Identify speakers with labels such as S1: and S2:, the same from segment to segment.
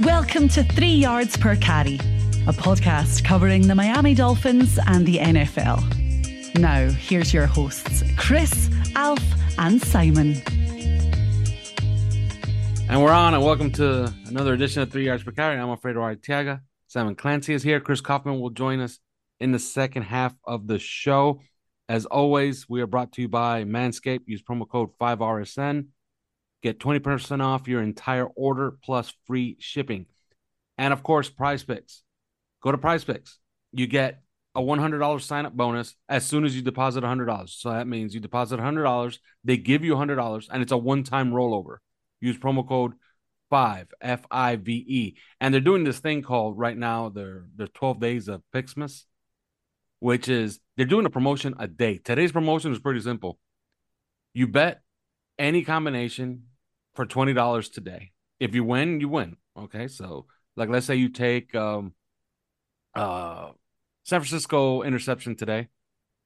S1: Welcome to Three Yards Per Carry, a podcast covering the Miami Dolphins and the NFL. Now, here's your hosts, Chris, Alf, and Simon.
S2: And we're on, and welcome to another edition of Three Yards Per Carry. I'm Alfredo Artiaga. Simon Clancy is here. Chris Kaufman will join us in the second half of the show. As always, we are brought to you by Manscaped. Use promo code 5RSN. Get 20% off your entire order plus free shipping. And of course, Prize Picks. Go to Prize Picks. You get a $100 sign up bonus as soon as you deposit $100. So that means you deposit $100, they give you $100, and it's a one time rollover. Use promo code 5 F I V E. And they're doing this thing called right now, they're, they're 12 days of Pixmas, which is they're doing a promotion a day. Today's promotion is pretty simple. You bet any combination for twenty dollars today. If you win, you win. Okay, so like let's say you take um uh San Francisco interception today.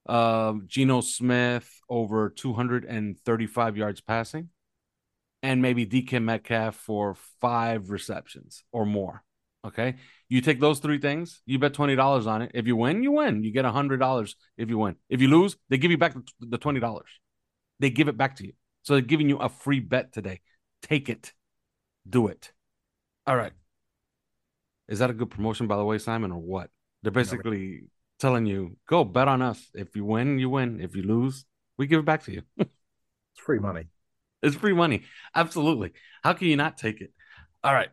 S2: Um Geno Smith over 235 yards passing, and maybe DK Metcalf for five receptions or more. Okay. You take those three things, you bet $20 on it. If you win, you win. You get $100 if you win. If you lose, they give you back the $20. They give it back to you. So they're giving you a free bet today. Take it. Do it. All right. Is that a good promotion, by the way, Simon, or what? They're basically telling you, go bet on us. If you win, you win. If you lose, we give it back to you.
S3: It's free money.
S2: it's free money. Absolutely. How can you not take it? All right.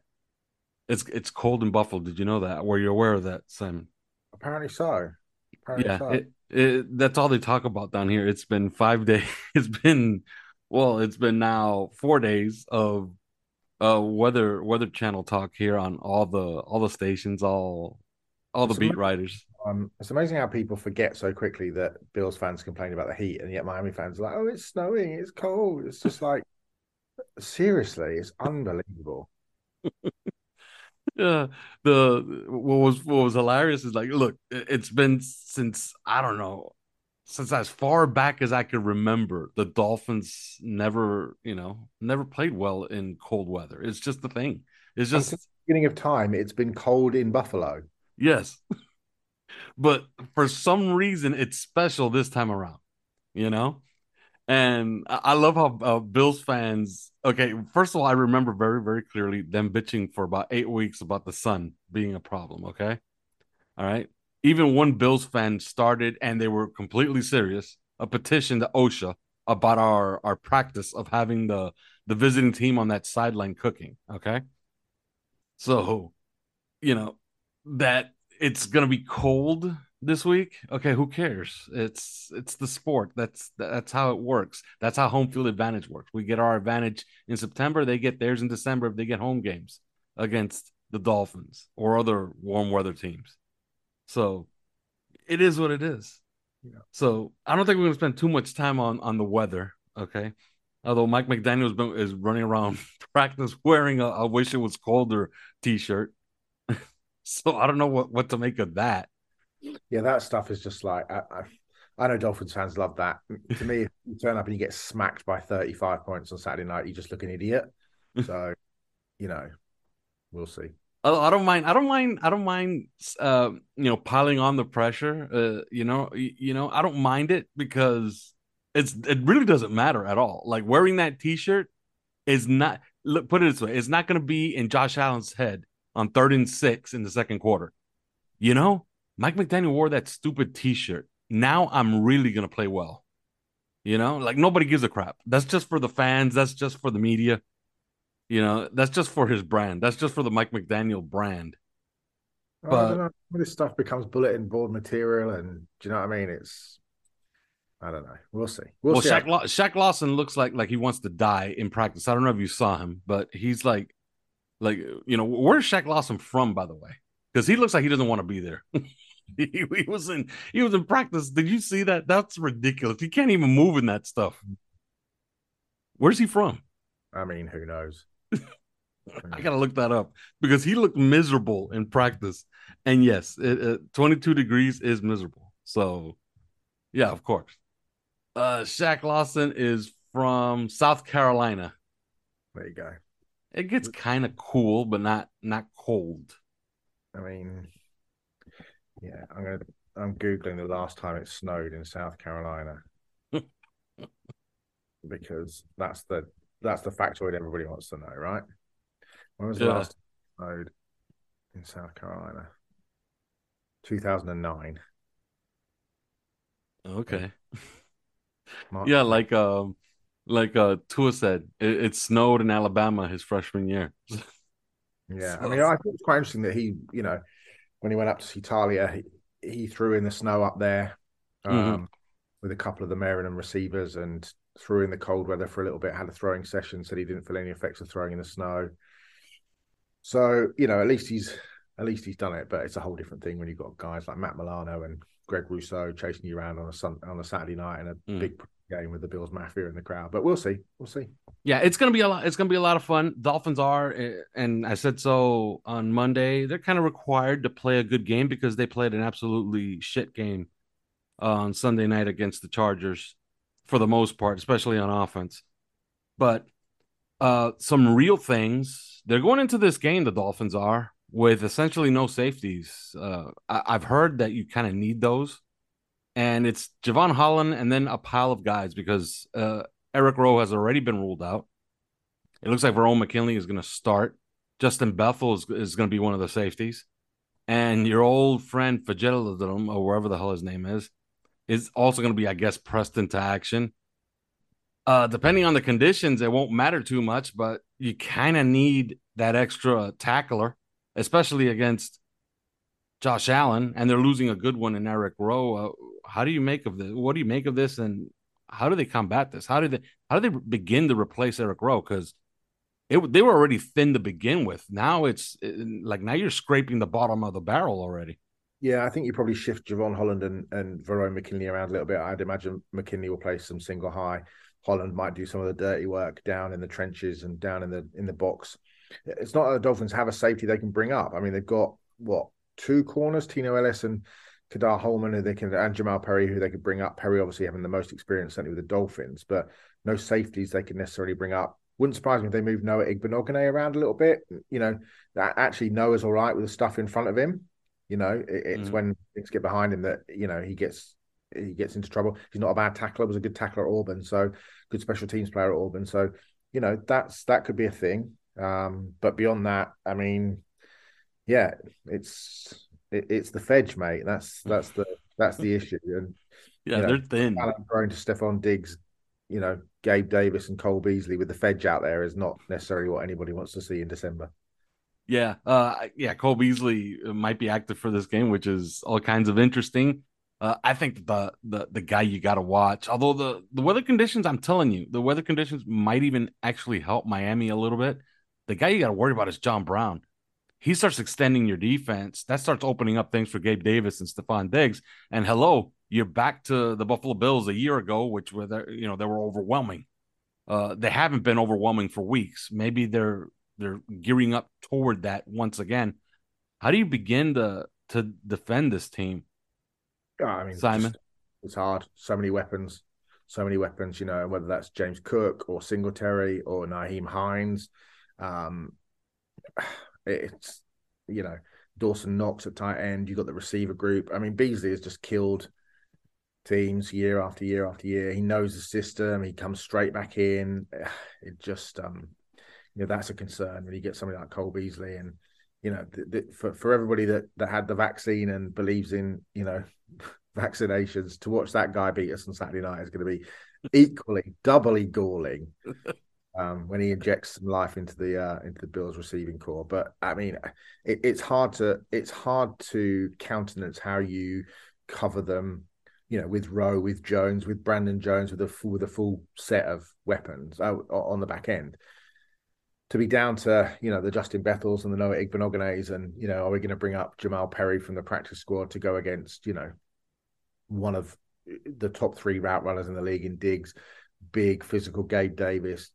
S2: It's it's cold in Buffalo. Did you know that? Were you aware of that, Simon?
S3: Apparently so. Apparently
S2: yeah,
S3: so.
S2: it, it, that's all they talk about down here. It's been five days. It's been well, it's been now four days of uh weather weather channel talk here on all the all the stations, all all the
S3: It's
S2: beat
S3: amazing.
S2: writers.
S3: Um, it's amazing how people forget so quickly that Bills fans complain about the heat, and yet Miami fans are like, "Oh, it's snowing, it's cold." It's just like, seriously, it's unbelievable.
S2: Yeah, the what was what was hilarious is like, look, it- it's been since I don't know, since as far back as I could remember, the Dolphins never, you know, never played well in cold weather. It's just the thing. It's just
S3: since the beginning of time, it's been cold in Buffalo.
S2: Yes. but for some reason, it's special this time around, you know? And I I love how uh, Bills fans, okay, first of all, I remember very, very clearly them bitching for about eight weeks about the sun being a problem, okay? All right. Even one Bills fan started, and they were completely serious, a petition to OSHA about our, our practice of having the, the visiting team on that sideline cooking, okay? So, you know, that it's gonna be cold this week. Okay, who cares? It's it's the sport. That's that's how it works. That's how home field advantage works. We get our advantage in September. They get theirs in December if they get home games against the Dolphins or other warm weather teams. So it is what it is.
S3: Yeah.
S2: So I don't think we're gonna spend too much time on on the weather. Okay. Although Mike McDaniel's been is running around practice wearing a "I wish it was colder" T-shirt, so I don't know what what to make of that.
S3: Yeah, that stuff is just like I, I, I know Dolphins fans love that. to me, if you turn up and you get smacked by 35 points on Saturday night, you just look an idiot. So, you know, we'll see.
S2: I don't mind. I don't mind. I don't mind. Uh, you know, piling on the pressure. Uh, you know, you, you know, I don't mind it because it's it really doesn't matter at all. Like wearing that T-shirt is not. Look, put it this way: it's not going to be in Josh Allen's head on third and six in the second quarter. You know, Mike McDaniel wore that stupid T-shirt. Now I'm really going to play well. You know, like nobody gives a crap. That's just for the fans. That's just for the media. You know, that's just for his brand. That's just for the Mike McDaniel brand.
S3: But I don't know. This stuff becomes bulletin board material, and do you know what I mean? It's I don't know. We'll see. We'll,
S2: well
S3: see.
S2: Shaq, Law- Shaq Lawson looks like like he wants to die in practice. I don't know if you saw him, but he's like, like you know, where's Shaq Lawson from, by the way? Because he looks like he doesn't want to be there. he, he was in he was in practice. Did you see that? That's ridiculous. He can't even move in that stuff. Where's he from?
S3: I mean, who knows?
S2: I gotta look that up because he looked miserable in practice, and yes, it, it, 22 degrees is miserable. So, yeah, of course. Uh, Shaq Lawson is from South Carolina.
S3: There you go.
S2: It gets kind of cool, but not not cold.
S3: I mean, yeah, I'm gonna I'm googling the last time it snowed in South Carolina because that's the that's the factoid everybody wants to know, right? When was the
S2: Yeah.
S3: last snowed in South Carolina? 2009.
S2: Okay.
S3: March-
S2: Yeah, like um, like uh, Tua said, it, it snowed in Alabama his freshman year.
S3: Yeah, I mean, I think it's quite interesting that he, you know, when he went up to see Taulia, he, he threw in the snow up there um,
S2: Mhm.
S3: With a couple of the Maryland receivers and threw in the cold weather for a little bit. Had a throwing session, said he didn't feel any effects of throwing in the snow. So you know, at least he's at least he's done it. But it's a whole different thing when you've got guys like Matt Milano and Greg Rousseau chasing you around on a sun on a Saturday night in a
S2: Mm.
S3: big game with the Bills Mafia in the crowd. But we'll see, we'll see.
S2: Yeah, it's gonna be a lot. It's gonna be a lot of fun. Dolphins are, eh, and I said so on Monday. They're kind of required to play a good game because they played an absolutely shit game on Sunday night against the Chargers, for the most part, especially on offense. But uh, some real things. They're going into this game. The Dolphins are with essentially no safeties. Uh, I- I've heard that you kind of need those, and it's Jevon Holland and then a pile of guys because. Uh, Eric Rowe has already been ruled out. It looks like Verone McKinley is going to start. Justin Bethel is, is going to be one of the safeties. And your old friend Fejedelem, or wherever the hell his name is, is also going to be, I guess, pressed into action. Uh, depending on the conditions, it won't matter too much, but you kind of need that extra tackler, especially against Josh Allen, and they're losing a good one in Eric Rowe. Uh, how do you make of this? What do you make of this? And how do they combat this? How do they how do they begin to replace Eric Rowe? Because it they were already thin to begin with. Now it's it- like now you're scraping the bottom of the barrel already.
S3: Yeah, I think you probably shift Jevon Holland and, and Verone McKinley around a little bit. I'd imagine McKinley will play some single high. Holland might do some of the dirty work down in the trenches and down in the in the box. It's not that the Dolphins have a safety they can bring up. I mean, they've got what two corners, Tino Ellis and Kadar Holman, who they can and Jamal Perry, who they could bring up. Perry obviously having the most experience certainly with the Dolphins, but no safeties they can necessarily bring up. Wouldn't surprise me if they move Noah Igbinoghene around a little bit. You know, that actually Noah's all right with the stuff in front of him. You know, it, it's
S2: Mhm.
S3: when things get behind him that you know he gets he gets into trouble. He's not a bad tackler; was a good tackler at Auburn, so good special teams player at Auburn. So you know that's that could be a thing. Um, but beyond that, I mean, yeah, it's it, it's the Fedge, mate. That's that's the that's the issue. And
S2: Yeah,
S3: You know,
S2: they're thin.
S3: Allen to Stefon Diggs, you know, Gabe Davis and Cole Beasley with the Fedge out there is not necessarily what anybody wants to see in December.
S2: Yeah, uh, yeah. Cole Beasley might be active for this game, which is all kinds of interesting. Uh, I think the the the guy you got to watch. Although the the weather conditions, I'm telling you, the weather conditions might even actually help Miami a little bit. The guy you got to worry about is John Brown. He starts extending your defense. That starts opening up things for Gabe Davis and Stefon Diggs. And hello, you're back to the Buffalo Bills a year ago, which were you know they were overwhelming. Uh, they haven't been overwhelming for weeks. Maybe they're they're gearing up toward that once again. How do you begin to to defend this team?
S3: I mean,
S2: Simon,
S3: just, it's hard. So many weapons, so many weapons. You know, whether that's James Cook or Singletary or Nyheim Hines. Um, it's you know Dawson Knox at tight end. You have got the receiver group. I mean, Beasley has just killed teams year after year after year. He knows the system. He comes straight back in. It just um, you know, that's a concern when you get somebody like Cole Beasley and you know, th- th- for for everybody that that had the vaccine and believes in you know vaccinations, to watch that guy beat us on Saturday night is going to be equally, doubly galling. Um, when he injects some life into the uh, into the Bills receiving corps. But I mean, it, it's hard to it's hard to countenance how you cover them, you know, with Rowe, with Jones, with Brandon Jones, with a full with a full set of weapons uh, on the back end. To be down to you know the Justin Bethels and the Noah Igbinoghenes, and you know, are we going to bring up Jamal Perry from the practice squad to go against you know one of the top three route runners in the league in Diggs, big physical Gabe Davis,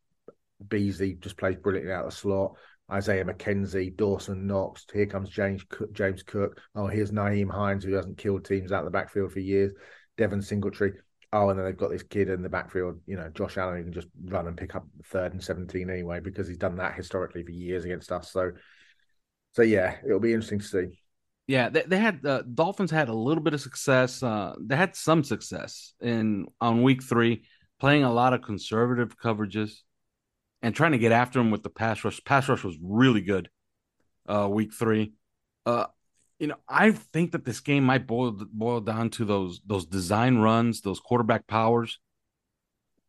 S3: Beasley just plays brilliantly out of the slot. Isaiah McKenzie, Dawson Knox. Here comes James Cook, James Cook. Oh, here's Nyheim Hines, who hasn't killed teams out of the backfield for years. Devin Singletary. Oh, and then they've got this kid in the backfield, you know, Josh Allen, who can just run and pick up third and 17 anyway, because he's done that historically for years against us. So, so yeah, it'll be interesting to see.
S2: Yeah, they, they had uh, Dolphins had a little bit of success. Uh, they had some success in on week three, playing a lot of conservative coverages and trying to get after him with the pass rush. Pass rush was really good uh week 3. Uh you know, I think that this game might boil boil down to those those design runs, those quarterback powers.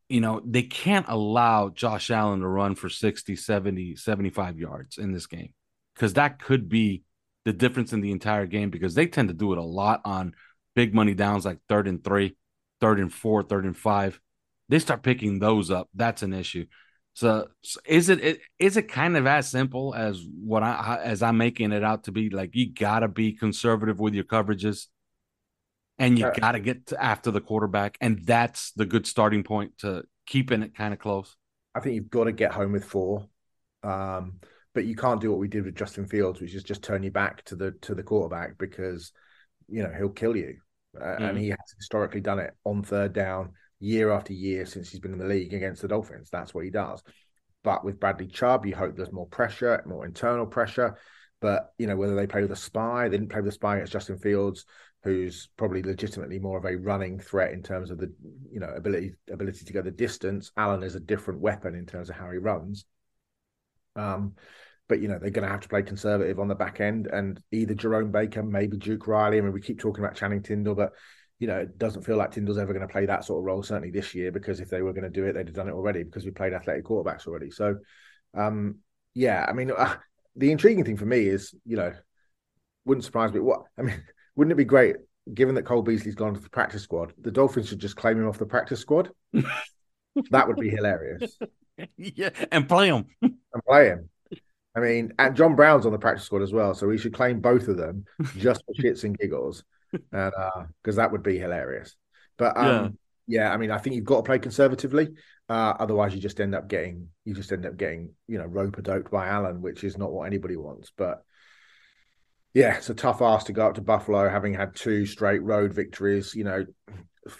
S2: You know, they can't allow Josh Allen to run for 60, 70, 75 yards in this game cuz that could be the difference in the entire game because they tend to do it a lot on big money downs like third and three, third and four, third and five. They start picking those up. That's an issue. So, so is it is it kind of as simple as what I as I'm making it out to be? Like you gotta be conservative with your coverages, and you uh, gotta get after the quarterback, and that's the good starting point to keeping it kind of close.
S3: I think you've got to get home with four, um, but you can't do what we did with Justin Fields, which is just turn you back to the to the quarterback because you know he'll kill you, uh, mm. and he has historically done it on third down year after year since he's been in the league against the Dolphins. That's what he does. But with Bradley Chubb, you hope there's more pressure, more internal pressure. But you know whether they play with a spy, they didn't play with a spy against Justin Fields, who's probably legitimately more of a running threat in terms of the you know ability ability to go the distance. Allen is a different weapon in terms of how he runs. Um, but you know they're going to have to play conservative on the back end, and either Jerome Baker, maybe Duke Riley. I mean, we keep talking about Channing Tindall, but you know, it doesn't feel like Tindall's ever going to play that sort of role, certainly this year, because if they were going to do it, they'd have done it already because we played athletic quarterbacks already. So, um, yeah, I mean, uh, the intriguing thing for me is, you know, wouldn't surprise me. What I mean, wouldn't it be great, given that Cole Beasley's gone to the practice squad, the Dolphins should just claim him off the practice squad? that would be hilarious.
S2: Yeah, and play him.
S3: and play him. I mean, and John Brown's on the practice squad as well, so we should claim both of them just for shits and giggles because uh, that would be hilarious. But um, yeah. yeah, I mean, I think you've got to play conservatively. Uh, otherwise, you just end up getting you just end up getting you know rope a doped by Allen, which is not what anybody wants. But yeah, it's a tough ask to go up to Buffalo, having had two straight road victories. You know,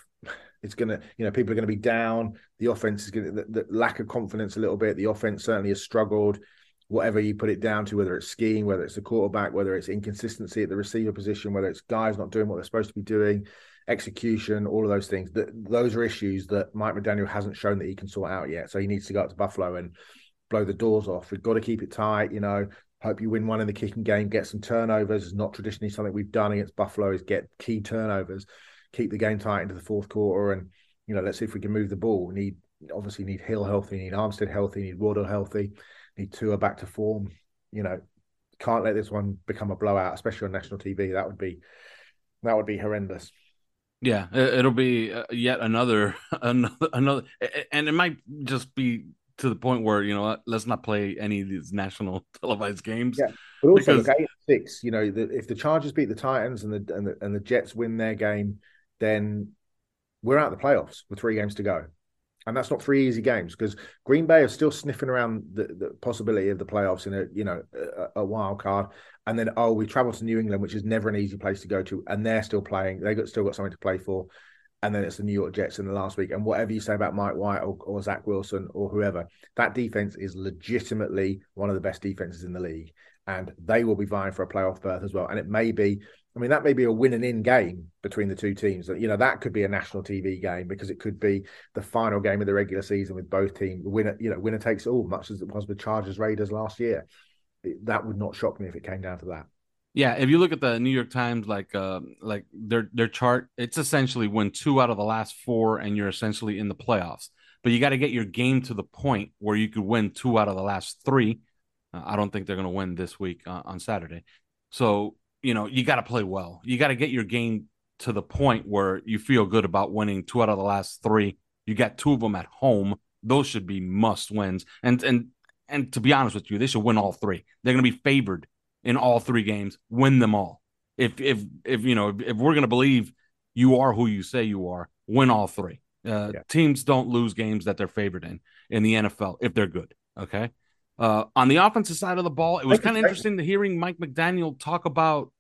S3: it's gonna you know people are going to be down. The offense is going to the, the lack of confidence a little bit. The offense certainly has struggled whatever you put it down to, whether it's skiing, whether it's the quarterback, whether it's inconsistency at the receiver position, whether it's guys not doing what they're supposed to be doing, execution, all of those things. That those are issues that Mike McDaniel hasn't shown that he can sort out yet. So he needs to go up to Buffalo and blow the doors off. We've got to keep it tight, you know. Hope you win one in the kicking game, get some turnovers. It's not traditionally something we've done against Buffalo is get key turnovers, keep the game tight into the fourth quarter, and you know, let's see if we can move the ball. We need obviously need Hill healthy, need Armstead healthy, need Waddle healthy need are back to form. You know, can't let this one become a blowout, especially on national TV. That would be that would be horrendous.
S2: Yeah, it'll be uh, yet another another another, and it might just be to the point where you know let's not play any of these national televised games.
S3: Yeah, but also because... eight six. You know, the, if the Chargers beat the Titans and the, and the and the Jets win their game, then we're out of the playoffs with three games to go. And that's not three easy games because Green Bay are still sniffing around the, the possibility of the playoffs in a you know a, a, wild card, and then oh we travel to New England, which is never an easy place to go to, and they're still playing. They got still got something to play for, and then it's the New York Jets in the last week. And whatever you say about Mike White or, or Zach Wilson or whoever, that defense is legitimately one of the best defenses in the league, and they will be vying for a playoff berth as well. And it may be I mean, that may be a win and in game between the two teams. That You know, that could be a national TV game because it could be the final game of the regular season with both teams. Winner, you know, winner takes all, much as it was with Chargers Raiders last year. That would not shock me if it came down to that.
S2: Yeah, if you look at the New York Times, like uh, like their their chart, it's essentially win two out of the last four, and you're essentially in the playoffs. But you got to get your game to the point where you could win two out of the last three. Uh, I don't think they're going to win this week uh, on Saturday. So you know, you got to play well. You got to get your game to the point where you feel good about winning two out of the last three. You got two of them at home. Those should be must wins. And and and to be honest with you, they should win all three. They're going to be favored in all three games. Win them all. If if if you know if, if we're going to believe you are who you say you are, win all three. Uh, yeah. Teams don't lose games that they're favored in in the NFL if they're good. Okay. Uh, on the offensive side of the ball, it was kind of interesting to hearing Mike McDaniel talk about,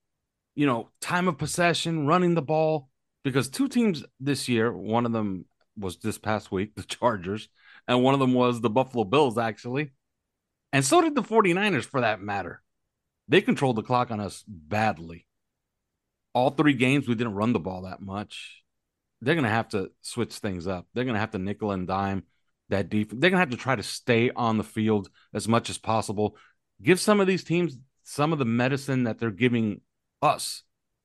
S2: you know, time of possession, running the ball, because two teams this year, one of them was this past week, the Chargers, and one of them was the Buffalo Bills, actually. And so did the 49ers for that matter. They controlled the clock on us badly. All three games, we didn't run the ball that much. They're going to have to switch things up. They're going to have to nickel and dime that defense. They're gonna have to try to stay on the field as much as possible. Give some of these teams some of the medicine that they're giving us.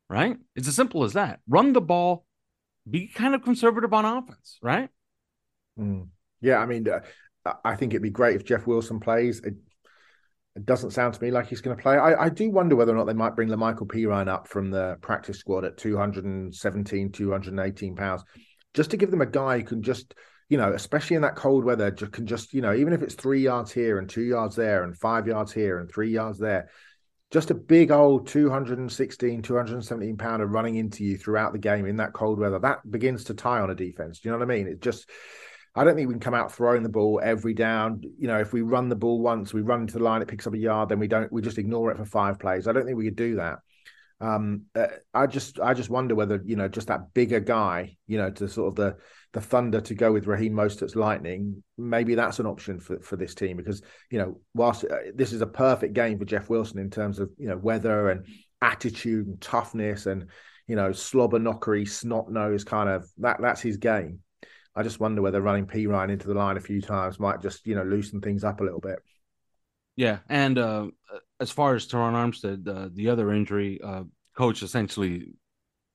S2: Right? It's as simple as that. Run the ball. Be kind of conservative on offense. Right?
S3: Mm. Yeah, I mean, uh, I think it'd be great if Jeff Wilson plays. It, it doesn't sound to me like he's going to play. I, I, do wonder whether or not they might bring La'Mical Perine up from the practice squad at 217, 218 pounds, just to give them a guy who can just you know, especially in that cold weather, can just, you know, even if it's three yards here and two yards there and five yards here and three yards there, just a big old 216, 217 pounder running into you throughout the game in that cold weather, that begins to tie on a defense. Do you know what I mean? It just, I don't think we can come out throwing the ball every down. You know, if we run the ball once, we run into the line, it picks up a yard, then we don't, we just ignore it for five plays. I don't think we could do that. Um, uh, I just, I just wonder whether you know, just that bigger guy, you know, to sort of the the Thunder to go with Raheem Mostert's Lightning, maybe that's an option for, for this team because you know whilst uh, this is a perfect game for Jeff Wilson in terms of you know weather and attitude and toughness and you know slobber knockery snot nose kind of that that's his game. I just wonder whether running Perine into the line a few times might just you know loosen things up a little bit.
S2: Yeah, and uh, as far as Terron Armstead, uh, the other injury, uh, coach essentially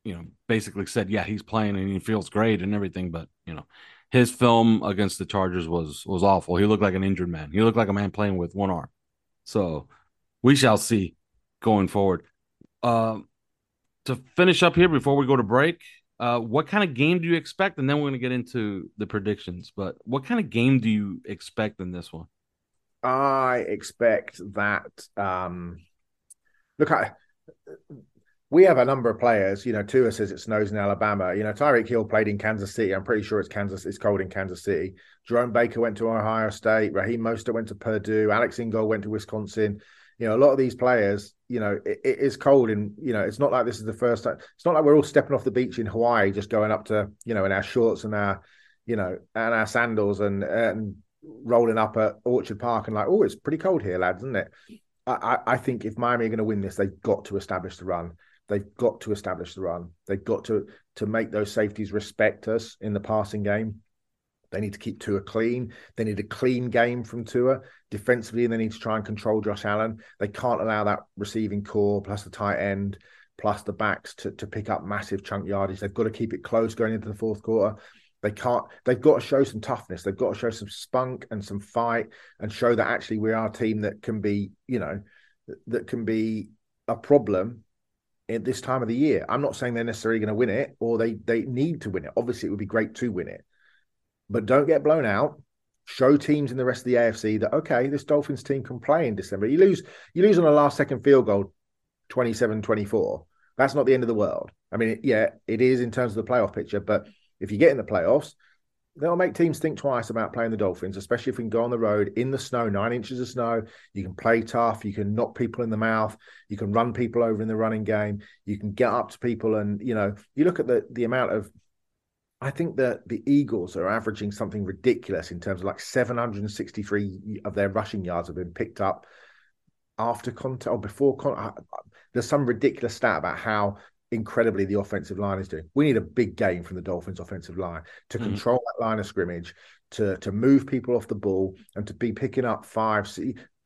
S2: you know, basically said, yeah, he's playing and he feels great and everything, but you know, his film against the Chargers was was awful. He looked like an injured man. He looked like a man playing with one arm. So we shall see going forward. Uh, to finish up here before we go to break, uh, what kind of game do you expect? And then we're going to get into the predictions. But what kind of game do you expect in this one?
S3: I expect that. Um, look, I we have a number of players. You know, Tua says it snows in Alabama. You know, Tyreek Hill played in Kansas City. I'm pretty sure it's Kansas. It's cold in Kansas City. Jerome Baker went to Ohio State. Raheem Mostert went to Purdue. Alex Ingold went to Wisconsin. You know, a lot of these players. You know, it, it is cold, and you know, it's not like this is the first time. It's not like we're all stepping off the beach in Hawaii, just going up to you know in our shorts and our, you know, and our sandals and and rolling up at Orchard Park and like, oh, it's pretty cold here, lads, isn't it? I, I think if Miami are going to win this, they've got to establish the run. They've got to establish the run. They've got to to make those safeties respect us in the passing game. They need to keep Tua clean. They need a clean game from Tua defensively, and they need to try and control Josh Allen. They can't allow that receiving corps plus the tight end plus the backs to, to pick up massive chunk yardage. They've got to keep it close going into the fourth quarter. They can't. They've got to show some toughness. They've got to show some spunk and some fight, and show that actually we are a team that can be, you know, that can be a problem at this time of the year. I'm not saying they're necessarily going to win it or they they need to win it. Obviously, it would be great to win it, but don't get blown out. Show teams in the rest of the AFC that okay, this Dolphins team can play in December. You lose, you lose on a last second field goal, 27-24. That's not the end of the world. I mean, yeah, it is in terms of the playoff picture, but if you get in the playoffs, That'll make teams think twice about playing the Dolphins, especially if we can go on the road in the snow, nine inches of snow. You can play tough. You can knock people in the mouth. You can run people over in the running game. You can get up to people, and you know, you look at the the amount of. I think that the Eagles are averaging something ridiculous in terms of like 763 of their rushing yards have been picked up after contact or before contact. Uh, there's some ridiculous stat about how incredibly the offensive line is doing. We need a big game from the Dolphins offensive line to mm-hmm. control that line of scrimmage, to to move people off the ball, and to be picking up five.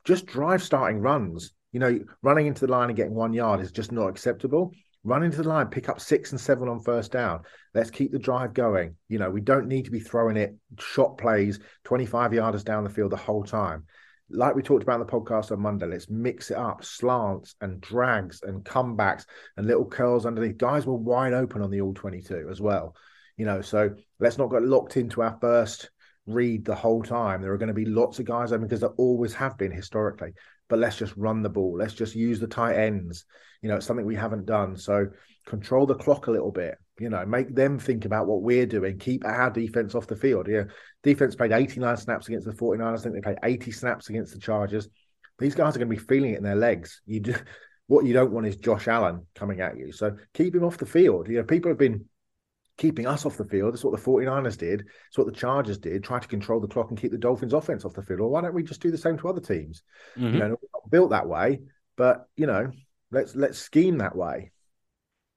S3: Just drive starting runs. You know, running into the line and getting one yard is just not acceptable. Run into the line, pick up six and seven on first down. Let's keep the drive going. You know, we don't need to be throwing it shot plays 25 yarders down the field the whole time like we talked about in the podcast on Monday, let's mix it up slants and drags and comebacks and little curls underneath. Guys were wide open on the all 22 as well. You know, so let's not get locked into our first read the whole time. There are going to be lots of guys open because there always have been historically. But let's just run the ball. Let's just use the tight ends. You know, it's something we haven't done. So control the clock a little bit. You know, make them think about what we're doing. Keep our defense off the field. Yeah, defense played 89 snaps against the 49ers. I think they played 80 snaps against the Chargers. These guys are going to be feeling it in their legs. You do, what you don't want is Josh Allen coming at you. So keep him off the field. You know, people have been keeping us off the field. That's what the 49ers did. It's what the Chargers did. Try to control the clock and keep the Dolphins offense off the field. Or why don't we just do the same to other teams? Mm-hmm. You know, built that way, but you know, let's let's scheme that way.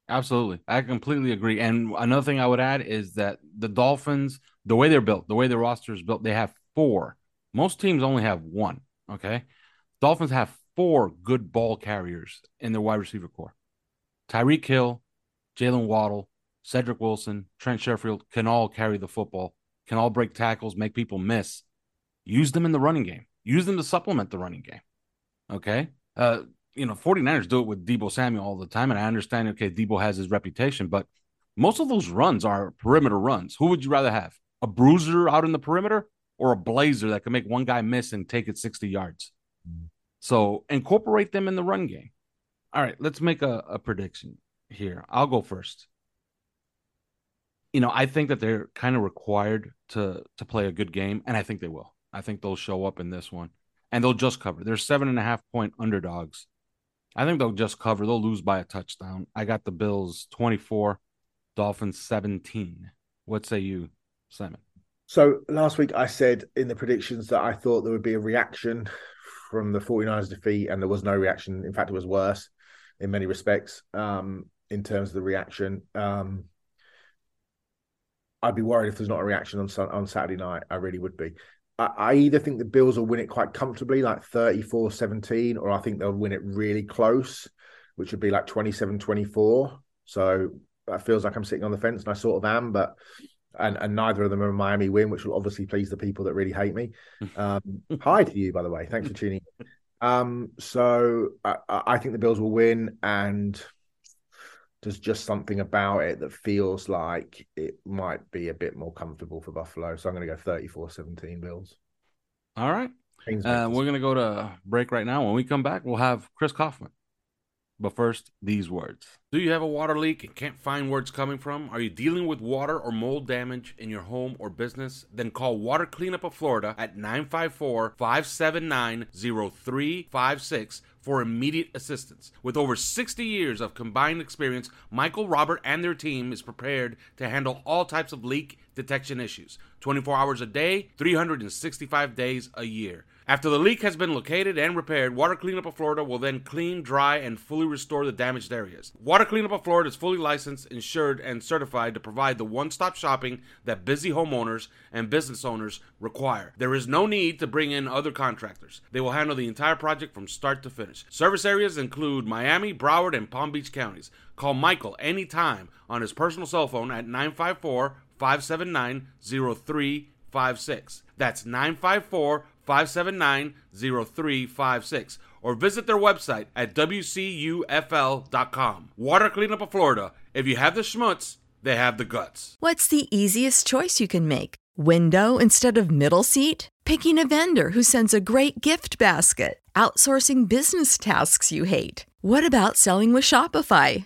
S2: Absolutely. I completely agree. And another thing I would add is that the Dolphins, the way they're built, the way their roster is built, they have four. Most teams only have one. Okay. Dolphins have four good ball carriers in their wide receiver corps. Tyreek Hill, Jalen Waddle, Cedric Wilson, Trent Sherfield can all carry the football, can all break tackles, make people miss. Use them in the running game. Use them to supplement the running game. Okay. Uh, you know, 49ers do it with Deebo Samuel all the time. And I understand, okay, Deebo has his reputation, but most of those runs are perimeter runs. Who would you rather have? A bruiser out in the perimeter or a blazer that can make one guy miss and take it 60 yards? Mm-hmm. So incorporate them in the run game. All right, let's make a, a prediction here. I'll go first. You know, I think that they're kind of required to to play a good game, and I think they will. I think they'll show up in this one, and they'll just cover. They're seven and a half point underdogs I think they'll just cover. They'll lose by a touchdown. I got the Bills 24, Dolphins 17. What say you, Simon?
S3: So last week I said in the predictions that I thought there would be a reaction from the 49ers defeat, and there was no reaction. In fact, it was worse in many respects um, in terms of the reaction. Um, I'd be worried if there's not a reaction on on Saturday night. I really would be. I either think the Bills will win it quite comfortably, like 34 17, or I think they'll win it really close, which would be like 27 24. So that feels like I'm sitting on the fence, and I sort of am, but and, and neither of them are a Miami win, which will obviously please the people that really hate me. Um, hi to you, by the way. Thanks for tuning in. Um, so I, I think the Bills will win, and there's just something about it that feels like it might be a bit more comfortable for Buffalo. So I'm going to go 34 17 Bills.
S2: All right. Uh, we're going to go to break right now. When we come back, we'll have Chris Kaufman. But first, these words. Do you have a water leak and can't find where it's coming from? Are you dealing with water or mold damage in your home or business? Then call Water Cleanup of Florida at 954 579 0356 for immediate assistance. With over 60 years of combined experience, Michael, Robert, and their team is prepared to handle all types of leak detection issues 24 hours a day, 365 days a year. After the leak has been located and repaired, Water Cleanup of Florida will then clean, dry, and fully restore the damaged areas. Water Cleanup of Florida is fully licensed, insured, and certified to provide the one stop shopping that busy homeowners and business owners require. There is no need to bring in other contractors. They will handle the entire project from start to finish. Service areas include Miami, Broward, and Palm Beach counties. Call Michael anytime on his personal cell phone at 954 579 0356. That's 954 579 0356 or visit their website at WCUFL.com. Water Cleanup of Florida. If you have the schmutz, they have the guts.
S4: What's the easiest choice you can make? Window instead of middle seat? Picking a vendor who sends a great gift basket? Outsourcing business tasks you hate? What about selling with Shopify?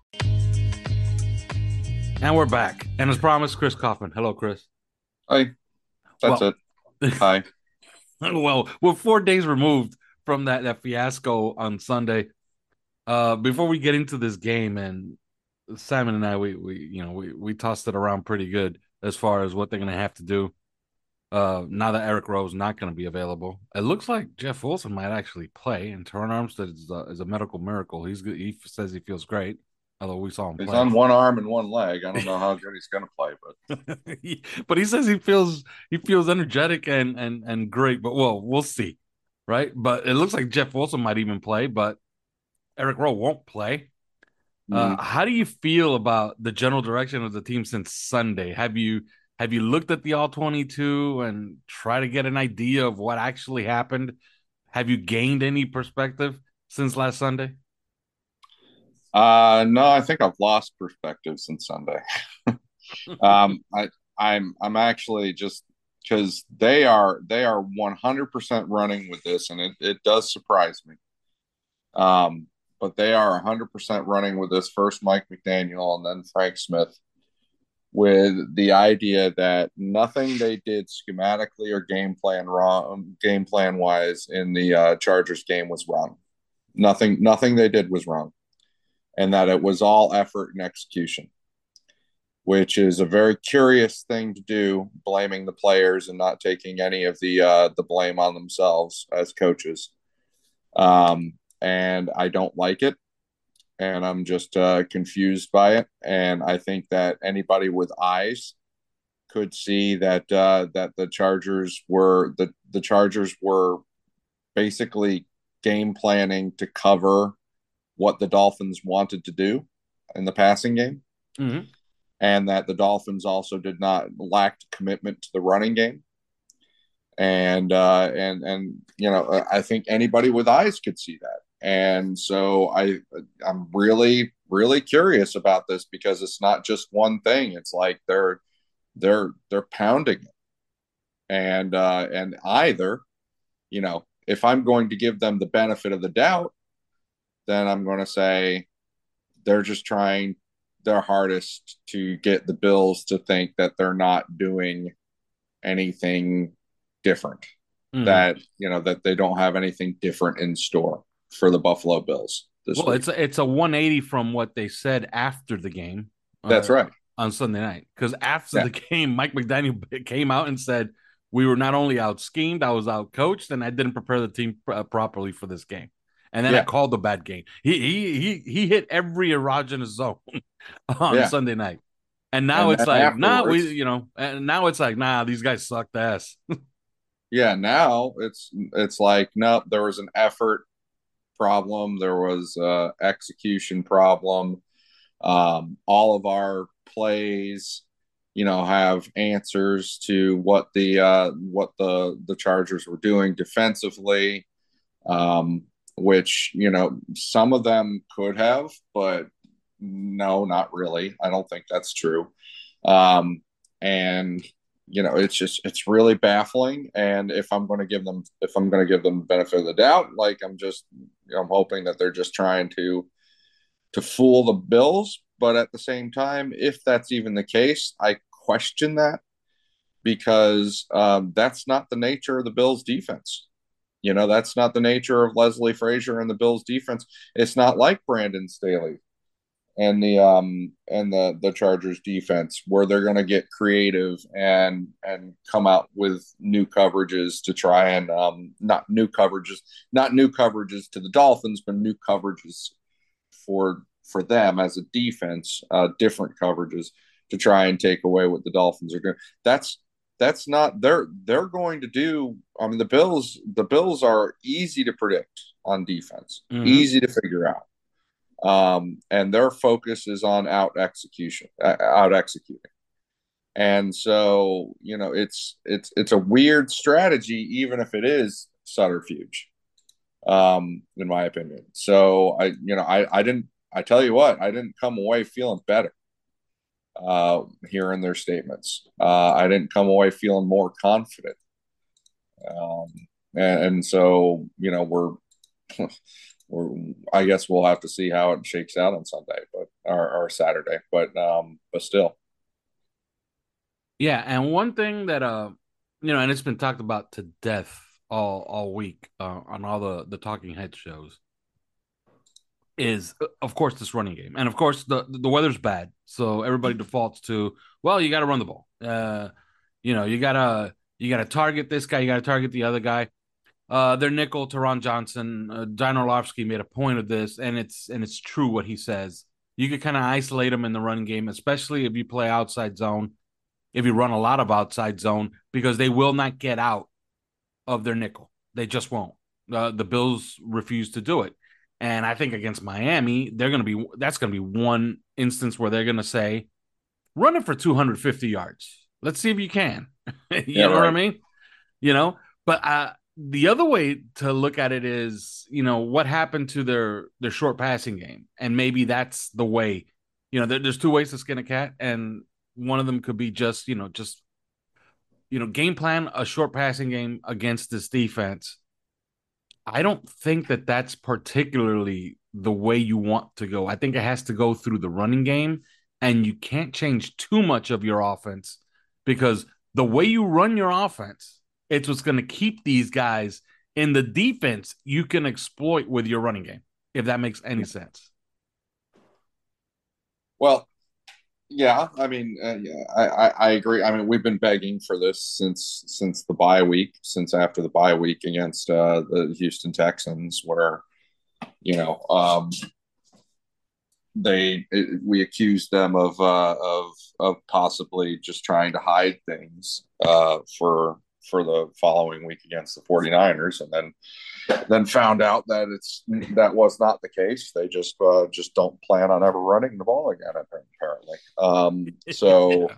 S2: And we're back. And as promised, Chris Kaufman. Hello, Chris.
S5: Hi. That's
S2: Well-
S5: it. Hi.
S2: well, we're four days removed from that, that fiasco on Sunday. Uh, before we get into this game, and Simon and I, we we you know we we tossed it around pretty good as far as what they're gonna have to do. Uh, now that Eric Rowe's not going to be available, it looks like Jeff Wilson might actually play. And Terron Armstead is a, is a medical miracle. He's. He says he feels great. Although we saw him
S5: He's
S2: play.
S5: on one arm and one leg. I don't know how good he's going to play, but
S2: He- but he says he feels he feels energetic and and and great. But well, we'll see, right? But it looks like Jeff Wilson might even play, but Eric Rowe won't play. Uh, how do you feel about the general direction of the team since Sunday? Have you have you looked at the all twenty two and try to get an idea of what actually happened? Have you gained any perspective since last Sunday?
S5: Uh, no, I think I've lost perspective since Sunday. um, I, I'm, I'm actually just because they are, they are 100% running with this, and it, it does surprise me. Um, but they are 100% running with this first Mike McDaniel and then Frank Smith with the idea that nothing they did schematically or game plan wrong, game plan wise in the uh, Chargers game was wrong. Nothing, nothing they did was wrong and that it was all effort and execution, which is a very curious thing to do, blaming the players and not taking any of the uh, the blame on themselves as coaches. Um, and I don't like it, and I'm just uh, confused by it. And I think that anybody with eyes could see that uh, that the Chargers were the the Chargers were basically game planning to cover what the Dolphins wanted to do in the passing game,
S2: Mhm.
S5: and that the Dolphins also did not lacked commitment to the running game. And uh, and and you know, I think anybody with eyes could see that. And so I I'm really really curious about this because it's not just one thing. It's like they're they're they're pounding it, and uh, and either you know if I'm going to give them the benefit of the doubt then I'm going to say they're just trying their hardest to get the Bills to think that they're not doing anything different.
S2: Mhm.
S5: That you know that they don't have anything different in store for the Buffalo Bills
S2: well,
S5: week.
S2: it's a, it's a 180 from what they said after the game.
S5: That's
S2: uh,
S5: right.
S2: on Sunday night because after
S5: Yeah.
S2: the game, Mike McDaniel came out and said we were not only out schemed, I was out coached, and I didn't prepare the team uh, properly for this game. And then I called the bad game. He he he he hit every erogenous zone on
S5: Yeah.
S2: Sunday night, and now
S5: And
S2: it's like nah, we you know, and now it's like nah, these guys sucked ass.
S5: Yeah, now it's it's like no, there was an effort problem, there was a execution problem. Um, all of our plays, you know, have answers to what the uh, what the the Chargers were doing defensively, um, which you know some of them could have, but no, not really. I don't think that's true. Um, and you know it's just it's really baffling and if i'm going to give them if i'm going to give them the benefit of the doubt like i'm just you know, i'm hoping that they're just trying to to fool the Bills. But at the same time, if that's even the case, I question that because um, that's not the nature of the Bills' defense. You know, that's not the nature of Leslie Frazier and the Bills' defense. It's not like Brandon Staley and the um and the the Chargers defense where they're going to get creative and and come out with new coverages to try and um not new coverages not new coverages to the Dolphins but new coverages for for them as a defense uh different coverages to try and take away what the Dolphins are doing that's that's not they're they're going to do I mean the Bills the Bills are easy to predict on defense mm-hmm. easy to figure out um, and their focus is on out execution, uh, out executing. And so, you know, it's it's it's a weird strategy, even if it is subterfuge, um, in my opinion. So I, you know, I I didn't. I tell you what, I didn't come away feeling better uh, hearing their statements. Uh, I didn't come away feeling more confident. Um, and, and so, you know, we're, we're I guess we'll have to see how it shakes out on Sunday, but or, or Saturday, but um, but still.
S2: Yeah, and one thing that uh, you know, and it's been talked about to death all all week uh, on all the the talking head shows is uh, of course this running game and of course the the weather's bad so everybody defaults to well you got to run the ball uh you know you got to you got to target this guy you got to target the other guy uh, their nickel, Taron Johnson, uh, John Orlovsky made a point of this, and it's and it's true what he says. You could kind of isolate them in the run game, especially if you play outside zone, if you run a lot of outside zone, because they will not get out of their nickel. They just won't. Uh, the Bills refuse to do it, and I think against Miami, they're going to be that's going to be one instance where they're going to say, "Run it for 250 yards. Let's see if you can." you yeah, know right. what I mean? You know, but uh, the other way to look at it is, you know, what happened to their their short passing game, and maybe that's the way. You know, there, there's two ways to skin a cat, and one of them could be just, you know, just you know, game plan a short passing game against this defense. I don't think that that's particularly the way you want to go. I think it has to go through the running game, and you can't change too much of your offense because the way you run your offense it's what's going to keep these guys in the defense you can exploit with your running game, if that makes any sense.
S5: Well, yeah, I mean, uh, yeah, I, I agree. I mean, we've been begging for this since since the bye week, since after the bye week against uh, the Houston Texans, where you know um, they it, we accused them of uh, of of possibly just trying to hide things uh, for for the following week against the 49ers and then then found out that it's that was not the case. They just uh, just don't plan on ever running the ball again apparently. Um, so yeah.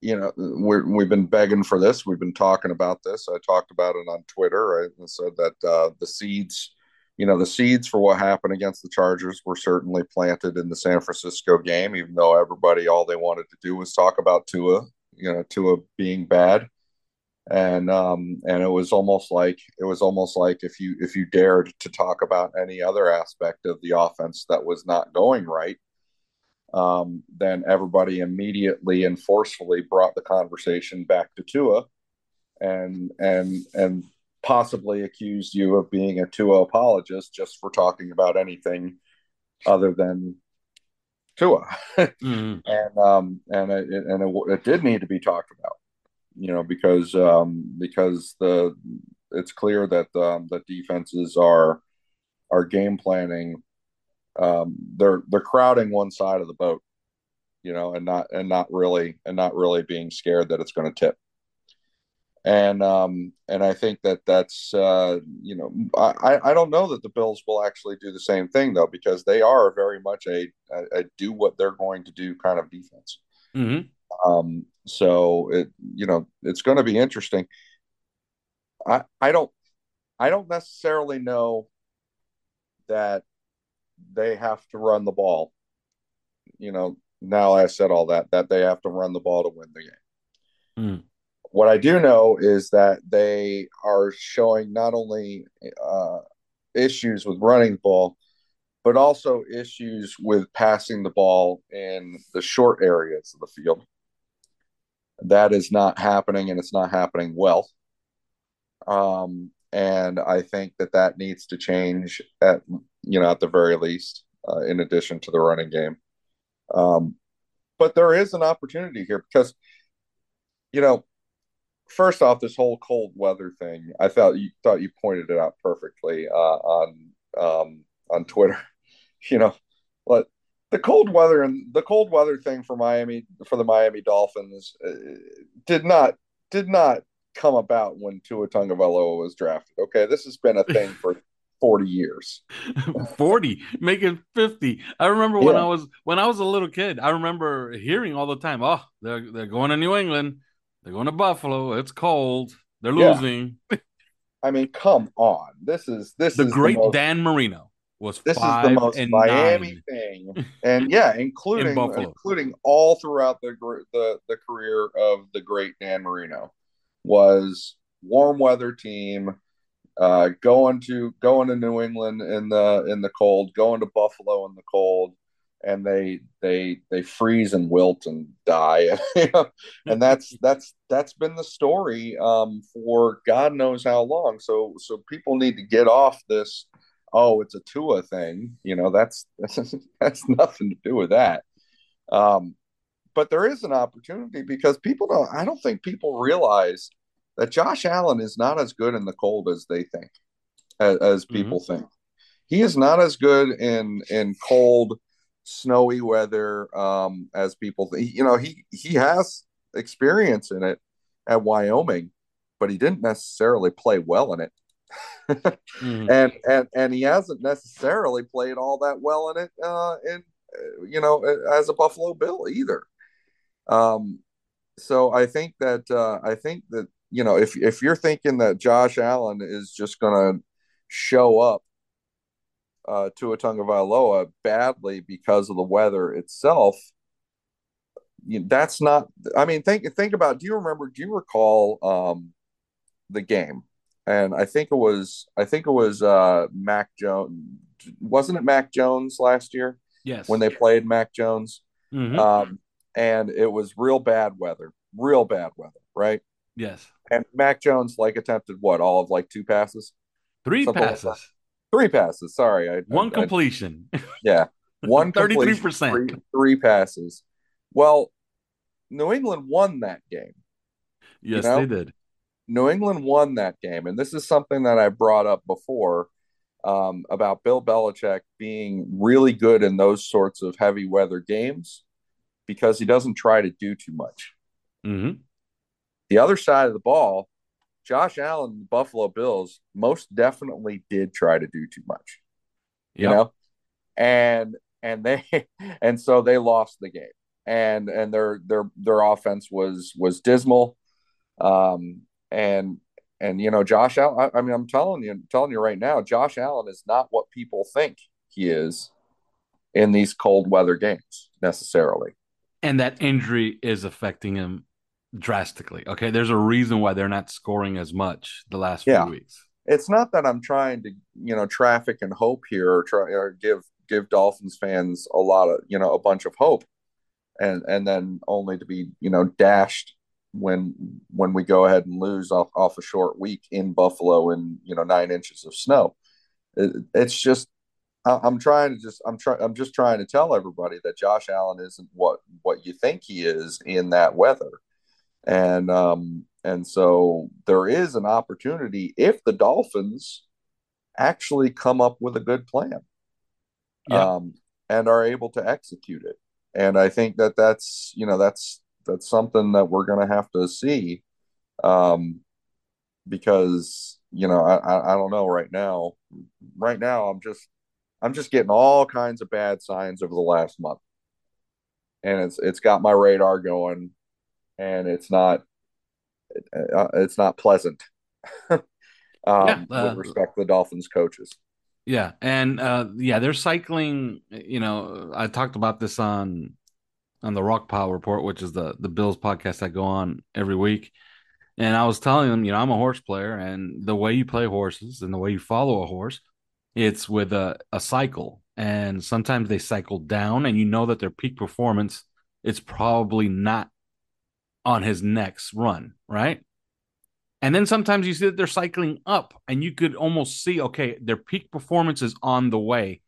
S5: you know we we've been begging for this. We've been talking about this. I talked about it on twitter. I said that uh, the seeds you know the seeds for what happened against the chargers were certainly planted in the san francisco game even though everybody all they wanted to do was talk about tua you know tua being bad and um, and it was almost like it was almost like if you if you dared to talk about any other aspect of the offense that was not going right, um, then everybody immediately and forcefully brought the conversation back to Tua, and and and possibly accused you of being a Tua apologist just for talking about anything other than Tua, mm-hmm. and um and it, and it, it did need to be talked about you know, because um, because the it's clear that um, the defenses are are game planning. Um, they're they're crowding one side of the boat, you know, and not and not really and not really being scared that it's going to tip. And um, and I think that that's uh, you know I I don't know that the Bills will actually do the same thing though because they are very much a, a, a do what they're going to do kind of defense. Mm-hmm. Um, so it you know it's going to be interesting. I I don't I don't necessarily know that they have to run the ball. You know, now I said all that that they have to run the ball to win the game. Mm. What I do know is that they are showing not only uh, issues with running the ball, but also issues with passing the ball in the short areas of the field. That is not happening, and it's not happening well. Um, and I think that that needs to change at you know at the very least, uh, in addition to the running game. Um, but there is an opportunity here because you know first off, this whole cold weather thing, I thought you thought you pointed it out perfectly uh, on um, on Twitter. You know, but the cold weather and the cold weather thing for Miami for the Miami Dolphins uh, did not did not come about when Tua Tagovailoa was drafted. Okay, this has been a thing for 40 years
S2: 40 make it 50 i remember when i was when i was a little kid i remember hearing all the time oh they're, they're going to new england they're going to Buffalo. It's cold. They're losing.
S5: Yeah. I mean, come on. This is this
S2: the
S5: is
S2: great the most, Dan Marino was
S5: this
S2: is the most
S5: Miami
S2: nine.
S5: thing, and yeah, including including all throughout the the the career of the great Dan Marino was warm weather team, uh, going to going to New England in the in the cold, going to Buffalo in the cold, and they they they freeze and wilt and die. And that's that's that's been the story um, for god knows how long. So so people need to get off this oh it's a tua thing you know that's that's, that's nothing to do with that um, but there is an opportunity because people don't i don't think people realize that josh allen is not as good in the cold as they think as, as people mm-hmm. think he is not as good in in cold snowy weather um, as people think. You know, he he has experience in it at Wyoming, but he didn't necessarily play well in it. Mm-hmm. And and and he hasn't necessarily played all that well in it uh, in you know as a Buffalo Bill either. Um, so I think that uh, I think that you know if if you're thinking that Josh Allen is just to show up uh, Tua Tagovailoa badly because of the weather itself. You, that's not. I mean, think think about. Do you remember? Do you recall um, the game? And I think it was. I think it was uh, Mac Jones. Wasn't it Mac Jones last year?
S2: Yes.
S5: When they played Mac Jones,
S2: mm-hmm.
S5: um, and it was real bad weather. Real bad weather, right?
S2: Yes.
S5: And Mac Jones like attempted what? All of like two passes.
S2: Three Something passes. Like
S5: three passes. Sorry, I,
S2: one I, completion.
S5: I, yeah, one thirty-three percent, three, three passes. Well, New England won that game.
S2: Yes, you know? they did.
S5: New England won that game, and this is something that I brought up before um, about Bill Belichick being really good in those sorts of heavy weather games because he doesn't try to do too much.
S2: Mm-hmm.
S5: The other side of the ball, Josh Allen, the Buffalo Bills, most definitely did try to do too much. You know? And and they and so they lost the game. And and their their their offense was was dismal. Um and and you know, Josh Allen, I, I mean, I'm telling you, I'm telling you right now, Josh Allen is not what people think he is in these cold weather games necessarily.
S2: And that injury is affecting him drastically. Okay, there's a reason why they're not scoring as much the last yeah. few weeks.
S5: It's not that I'm trying to, you know, traffic and hope here or try or give give Dolphins fans a lot of, you know, a bunch of hope and and then only to be, you know, dashed when when we go ahead and lose off off a short week in Buffalo in you know, 9 inches of snow. It, it's just I'm trying to just I'm trying I'm just trying to tell everybody that Josh Allen isn't what what you think he is in that weather and um, and so there is an opportunity if the Dolphins actually come up with a good plan,
S2: yeah.
S5: um, and are able to execute it. And I think that that's you know that's that's something that we're going to have to see, um, because you know I, I I don't know right now. Right now, I'm just I'm just getting all kinds of bad signs over the last month, and it's it's got my radar going and it's not uh, it's not pleasant. um, yeah, uh, with respect to the Dolphins coaches.
S2: Yeah, and uh, yeah, they're cycling. You know, I talked about this on on the Rock Pile Report, which is the the Bills podcast I go on every week. And I was telling them, you know, I'm a horse player, and the way you play horses and the way you follow a horse, it's with a, a cycle. and sometimes they cycle down, and you know that their peak performance is probably not on his next run, right? And then sometimes you see that they're cycling up, and you could almost see, okay, their peak performance is on the way.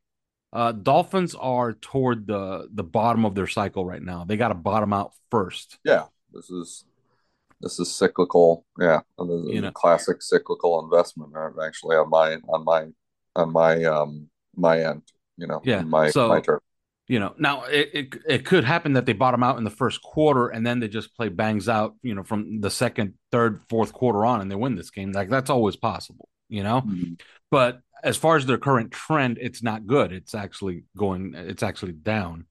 S2: Uh, Dolphins are toward the the bottom of their cycle right now. They got to bottom out first.
S5: Yeah, this is this is cyclical. Yeah, this you know, classic cyclical investment. Actually, on my on my on my um my end, you know,
S2: yeah,
S5: my
S2: so,
S5: my turn.
S2: You know, now it, it it could happen that they bottom out in the first quarter and then they just play bangs out. You know, from the second, third, fourth quarter on, and they win this game. Like that's always possible. You know, mm-hmm. but as far as their current trend, it's not good. It's actually going. It's actually down.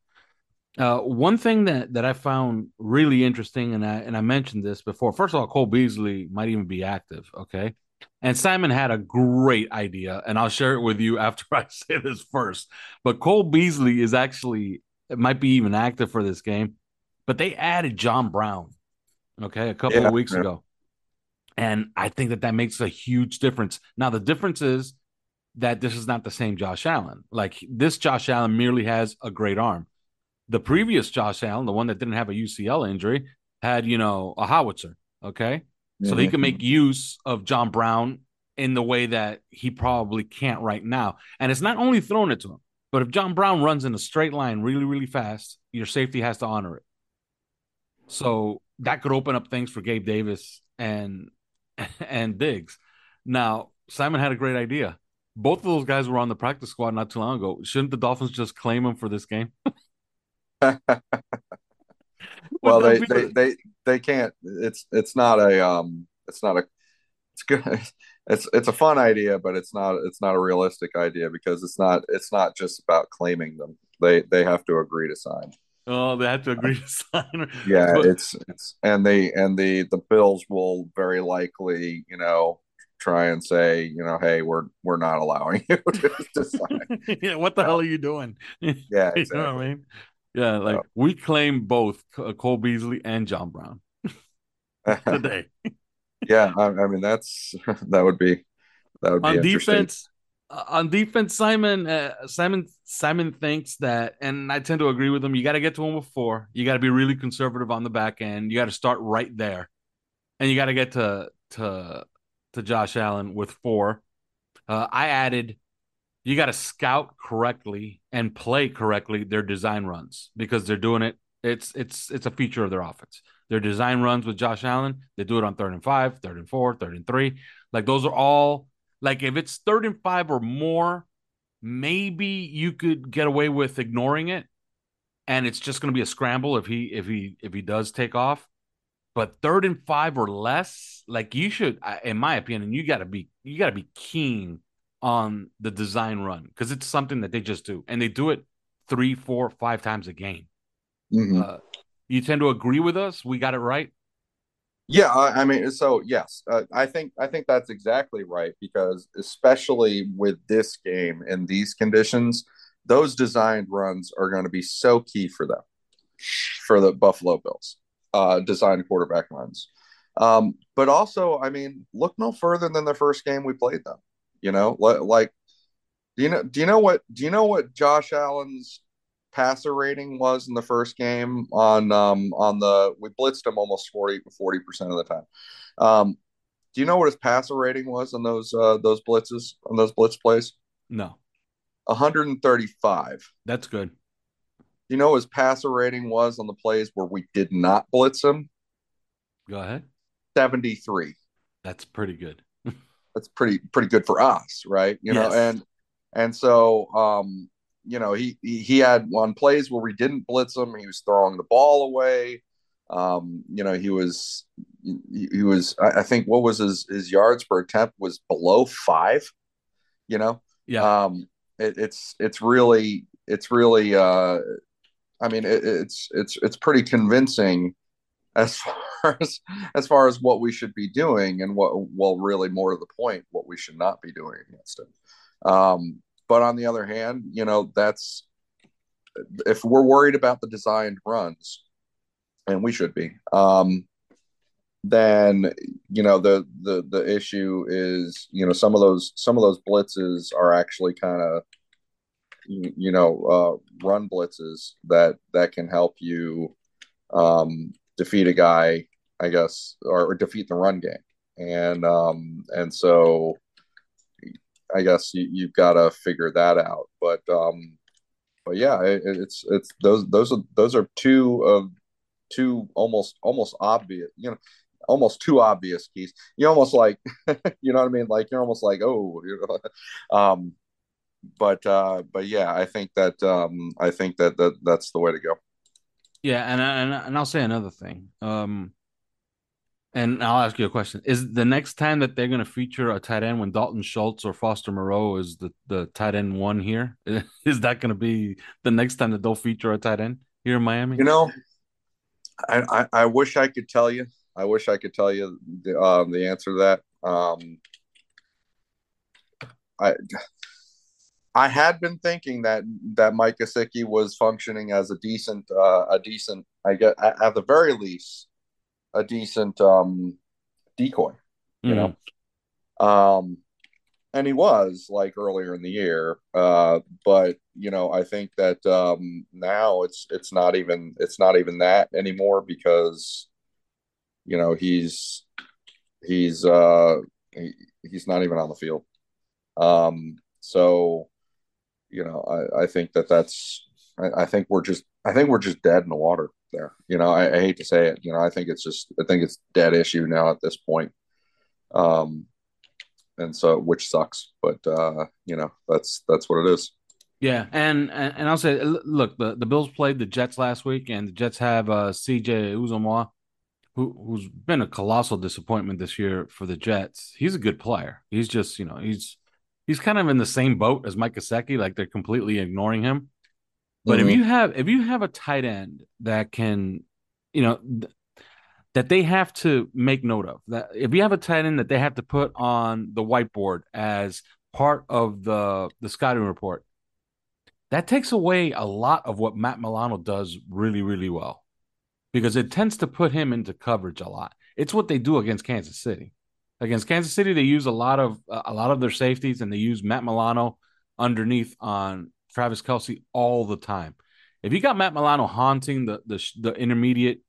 S2: Uh, one thing that that I found really interesting, and I and I mentioned this before. First of all, Cole Beasley might even be active. Okay, and Simon had a great idea, and I'll share it with you after I say this first. But Cole Beasley is actually it might be even active for this game, but they added John Brown. Okay, a couple yeah, of weeks yeah. ago, and I think that that makes a huge difference. Now the difference is that this is not the same Josh Allen. Like this Josh Allen merely has a great arm. The previous Josh Allen, the one that didn't have a UCL injury, had, you know, a howitzer. Okay. So he can make use of John Brown in the way that he probably can't right now. And it's not only throwing it to him, but if John Brown runs in a straight line really, really fast, your safety has to honor it. So that could open up things for Gabe Davis and and Diggs. Now, Simon had a great idea both of those guys were on the practice squad not too long ago. Shouldn't the Dolphins just claim them for this game?
S5: well, they, they, they they can't. It's it's not a um. It's not a. It's good. It's it's a fun idea, but it's not it's not a realistic idea because it's not it's not just about claiming them. They they have to agree to sign.
S2: Oh, they have to agree to sign.
S5: yeah, but, it's it's and they and the the Bills will very likely you know try and say, you know, hey, we're we're not allowing you to,
S2: yeah, what the hell are you doing?
S5: Yeah, exactly. you know
S2: what I mean. Yeah, like we claim both uh, Cole Beasley and John Brown today.
S5: yeah, I, I, mean that's that would be that would be
S2: on defense. Uh, on defense, Simon uh, Simon Simon thinks that, and I tend to agree with him. You got to get to him with four. You got to be really conservative on the back end. You got to start right there, and you got to get to to to Josh Allen with four. Uh, I added you got to scout correctly and play correctly their design runs because they're doing it. It's it's it's a feature of their offense. Their design runs with Josh Allen, they do it on third and five, third and four, third and three. Like those are all like if it's third and five or more, maybe you could get away with ignoring it, and it's just going to be a scramble if he if he if he does take off. But third and five or less, like you should, in my opinion, you got to be you got to be keen on the design run because it's something that they just do, and they do it three, four, five times a game. Mm-hmm. Uh, you tend to agree with us. We got it right.
S5: Yeah, I mean, so yes, uh, I think I think that's exactly right because especially with this game and these conditions, those designed runs are going to be so key for them for the Buffalo Bills uh, design quarterback runs. Um, but also, I mean, look no further than the first game we played them. You know, like, do you know? Do you know what? Do you know what Josh Allen's passer rating was in the first game on um on the we blitzed him almost 40 percent of the time. Um, do you know what his passer rating was on those uh those blitzes on those blitz plays?
S2: No.
S5: 135.
S2: That's good
S5: you know his passer rating was on the plays where we did not blitz him?
S2: Go ahead.
S5: 73.
S2: That's pretty good.
S5: That's pretty pretty good for us, right? You yes. know, and and so um, you know, he he had on plays where we didn't blitz him, he was throwing the ball away. Um, you know, he was he, he was I, think what was his his yards per attempt was below five, you know.
S2: Yeah.
S5: Um it, it's it's really it's really uh I mean, it, it's it's it's pretty convincing as far as as far as what we should be doing and what well really more to the point what we should not be doing against it. Um, but on the other hand, you know that's if we're worried about the designed runs, and we should be, um, then you know the the the issue is you know some of those some of those blitzes are actually kind of you, know uh, run blitzes that that can help you um, defeat a guy, I guess, or, or defeat the run game, and um, and so I guess you, you've got to figure that out. But um, but yeah, it, it's it's those those are those are two of two almost almost obvious, you know, almost too obvious keys. You almost like, you know what I mean? Like you're almost like, oh, um, but uh, but yeah, I think that um, I think that, that that's the way to go.
S2: Yeah, and and and I'll say another thing. Um, and I'll ask you a question: Is the next time that they're going to feature a tight end when Dalton Schultz or Foster Moreau is the the tight end one here? Is that going to be the next time that they'll feature a tight end here in Miami?
S5: You know, I I, I wish I could tell you. I wish I could tell you the um, the answer to that. Um, I I had been thinking that that Mike Gesicki was functioning as a decent uh, a decent I at, at the very least a decent um, decoy, you mm. know. Um, and he was like earlier in the year, uh, but you know I think that um, now it's it's not even it's not even that anymore because you know he's he's uh, he, he's not even on the field. Um, so you know, I, I think that that's, I, I, think we're just, I think we're just dead in the water there. You know, I, I, hate to say it. You know, I think it's just, I think it's dead issue now at this point. Um, and so, which sucks, but uh, you know, that's that's what it is.
S2: Yeah, and and, and I'll say, look, the, the Bills played the Jets last week, and the Jets have uh, C.J. Uzomah, who who's been a colossal disappointment this year for the Jets. He's a good player. He's just, you know, he's he's kind of in the same boat as Mike Gesicki, like they're completely ignoring him. But mm-hmm. if you have if you have a tight end that can, you know, th- that they have to make note of that if you have a tight end that they have to put on the whiteboard as part of the the scouting report, that takes away a lot of what Matt Milano does really really well, because it tends to put him into coverage a lot. It's what they do against Kansas City against Kansas City, they use a lot of a lot of their safeties, and they use Matt Milano underneath on Travis Kelce all the time. If you got Matt Milano haunting the the, the intermediate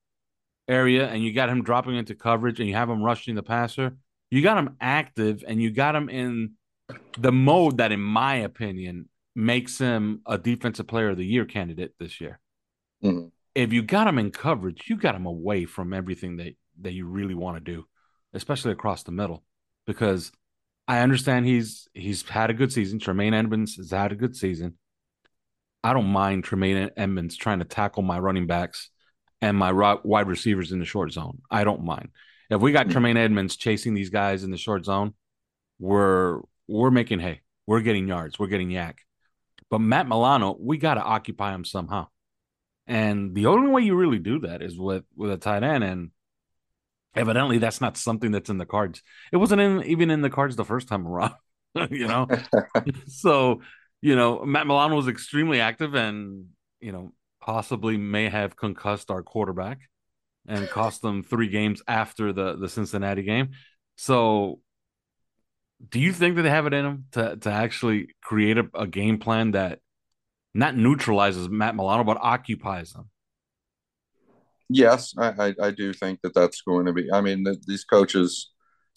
S2: area, and you got him dropping into coverage, and you have him rushing the passer, you got him active, and you got him in the mode that, in my opinion, makes him a defensive player of the year candidate this year. Mm-hmm. If you got him in coverage, you got him away from everything that that you really want to do especially across the middle, because I understand he's he's had a good season. Tremaine Edmunds has had a good season. I don't mind Tremaine Edmunds trying to tackle my running backs and my wide receivers in the short zone. I don't mind. If we got mm-hmm. Tremaine Edmunds chasing these guys in the short zone, we're we're making hay. We're getting yards. We're getting YAC. But Matt Milano, we got to occupy him somehow. And the only way you really do that is with with a tight end. And evidently that's not something that's in the cards. It wasn't in, even in the cards the first time around, you know. so, you know, Matt Milano was extremely active and, you know, possibly may have concussed our quarterback and cost them three games after the the Cincinnati game. So, do you think that they have it in them to to actually create a, a game plan that not neutralizes Matt Milano but occupies them?
S5: Yes, I, I, I, do think that that's going to be. I mean, the, these coaches,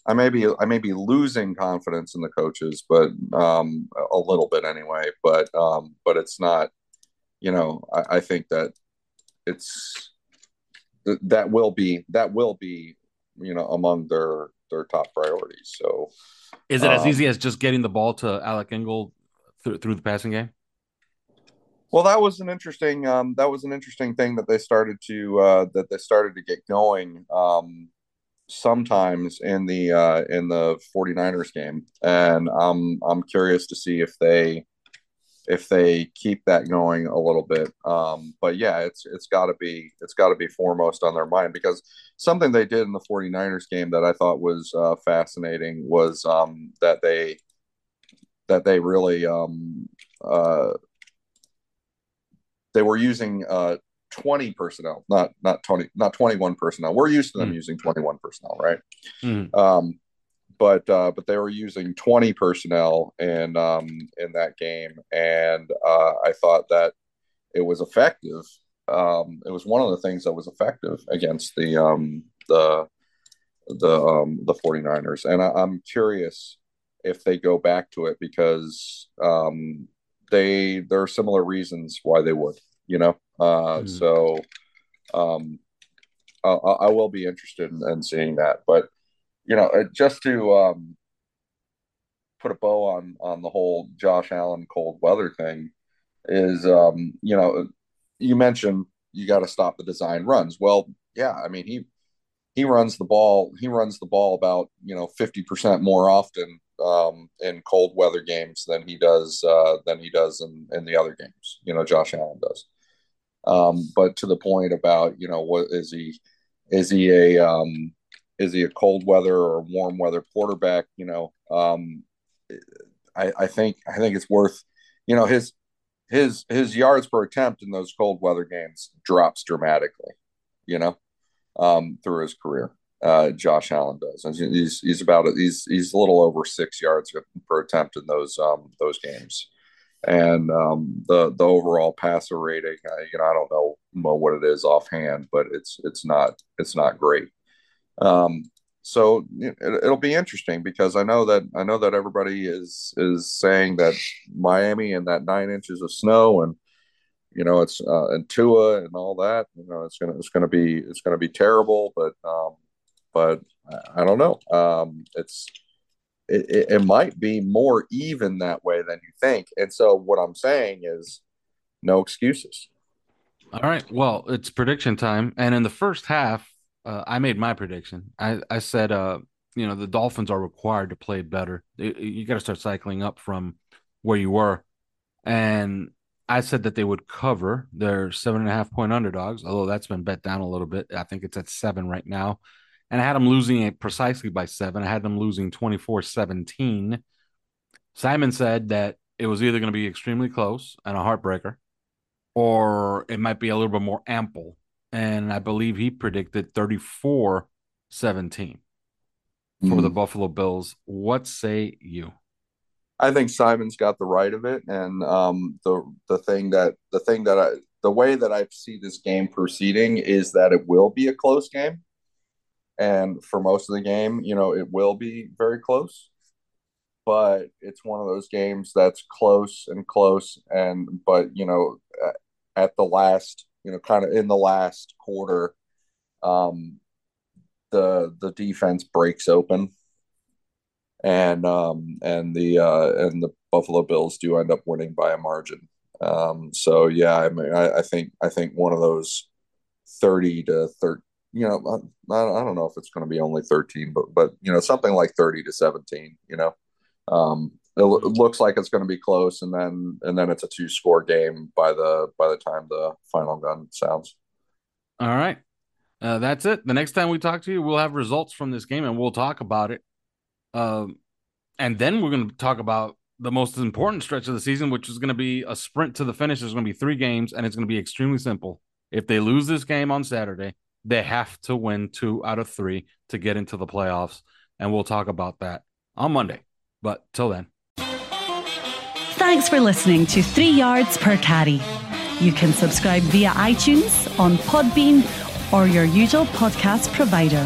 S5: I may be I may be losing confidence in the coaches, but um, a little bit anyway. But um, but it's not. You know, I, I think that it's that will be that will be you know among their their top priorities. So,
S2: is it um, as easy as just getting the ball to Alec Ingold th- through the passing game?
S5: Well, that was an interesting um, that was an interesting thing that they started to uh, that they started to get going um, sometimes in the uh, in the 49ers game, and I'm I'm curious to see if they if they keep that going a little bit. Um, but yeah, it's it's got to be it's got to be foremost on their mind because something they did in the 49ers game that I thought was uh, fascinating was um, that they that they really um, uh, they were using uh, 20 personnel, not not 20, not 21 personnel. We're used to them mm. using 21 personnel, right? Mm. Um, but uh, but they were using 20 personnel in um, in that game, and uh, I thought that it was effective. Um, it was one of the things that was effective against the um, the the um, the 49ers, and I, am curious if they go back to it because um, they there are similar reasons why they would, you know. Uh, mm. So um, I, I, will be interested in, in, seeing that, but you know, just to um, put a bow on on the whole Josh Allen cold weather thing is, um, you know, you mentioned you got to stop the design runs. Well, yeah, I mean he he runs the ball he runs the ball about you know 50% more often um, in cold weather games than he does uh, than he does in, in the other games. You know, Josh Allen does. Um, but to the point about you know what is he is he a um, is he a cold weather or warm weather quarterback? You know, um, I, I think I think it's worth you know his his his yards per attempt in those cold weather games drops dramatically. You know, um, through his career uh, Josh Allen does. He's he's about he's he's a little over six yards per attempt in those um, those games, and um, the the overall passer rating, I, you know, I don't know, know what it is offhand, but it's it's not it's not great. Um, so it, will be interesting because I know that I know that everybody is is saying that Miami and that nine inches of snow and you know it's uh, and Tua and all that you know it's gonna it's gonna be it's gonna be terrible, but um, but I don't know. Um, it's it, it, might be more even that way than you think. And so what I'm saying is no excuses.
S2: All right. Well, it's prediction time. And in the first half, uh, I made my prediction. I, I said, uh, you know, the Dolphins are required to play better. You got to start cycling up from where you were. And I said that they would cover their seven and a half point underdogs, although that's been bet down a little bit. I think it's at seven right now and I had them losing it precisely by seven. I had them losing 24 17. Simon said that it was either going to be extremely close and a heartbreaker, or it might be a little bit more ample. And I believe he predicted 34 17 for mm. the Buffalo Bills. What say you?
S5: I think Simon's got the right of it, and um, the the thing that the thing that I the way that I see this game proceeding is that it will be a close game and for most of the game, you know, it will be very close. But it's one of those games that's close and close, and but you know, at the last, you know, kind of in the last quarter, um, the the defense breaks open, and um, and the uh, and the Buffalo Bills do end up winning by a margin. Um, so yeah, I mean, I, I think I think one of those thirty to 30, you know, I, I don't know if it's going to be only 13, but, but, you know, something like 30 to 17, you know, um, it, it looks like it's going to be close. And then, and then it's a two score game by the, by the time the final gun sounds.
S2: All right. Uh, that's it. The next time we talk to you, we'll have results from this game and we'll talk about it. Um, and then we're going to talk about the most important stretch of the season, which is going to be a sprint to the finish. There's going to be three games, and it's going to be extremely simple. If they lose this game on Saturday, they have to win two out of three to get into the playoffs. And we'll talk about that on Monday. But till then.
S1: Thanks for listening to Three Yards Per Carry. You can subscribe via iTunes, on Podbean, or your usual podcast provider.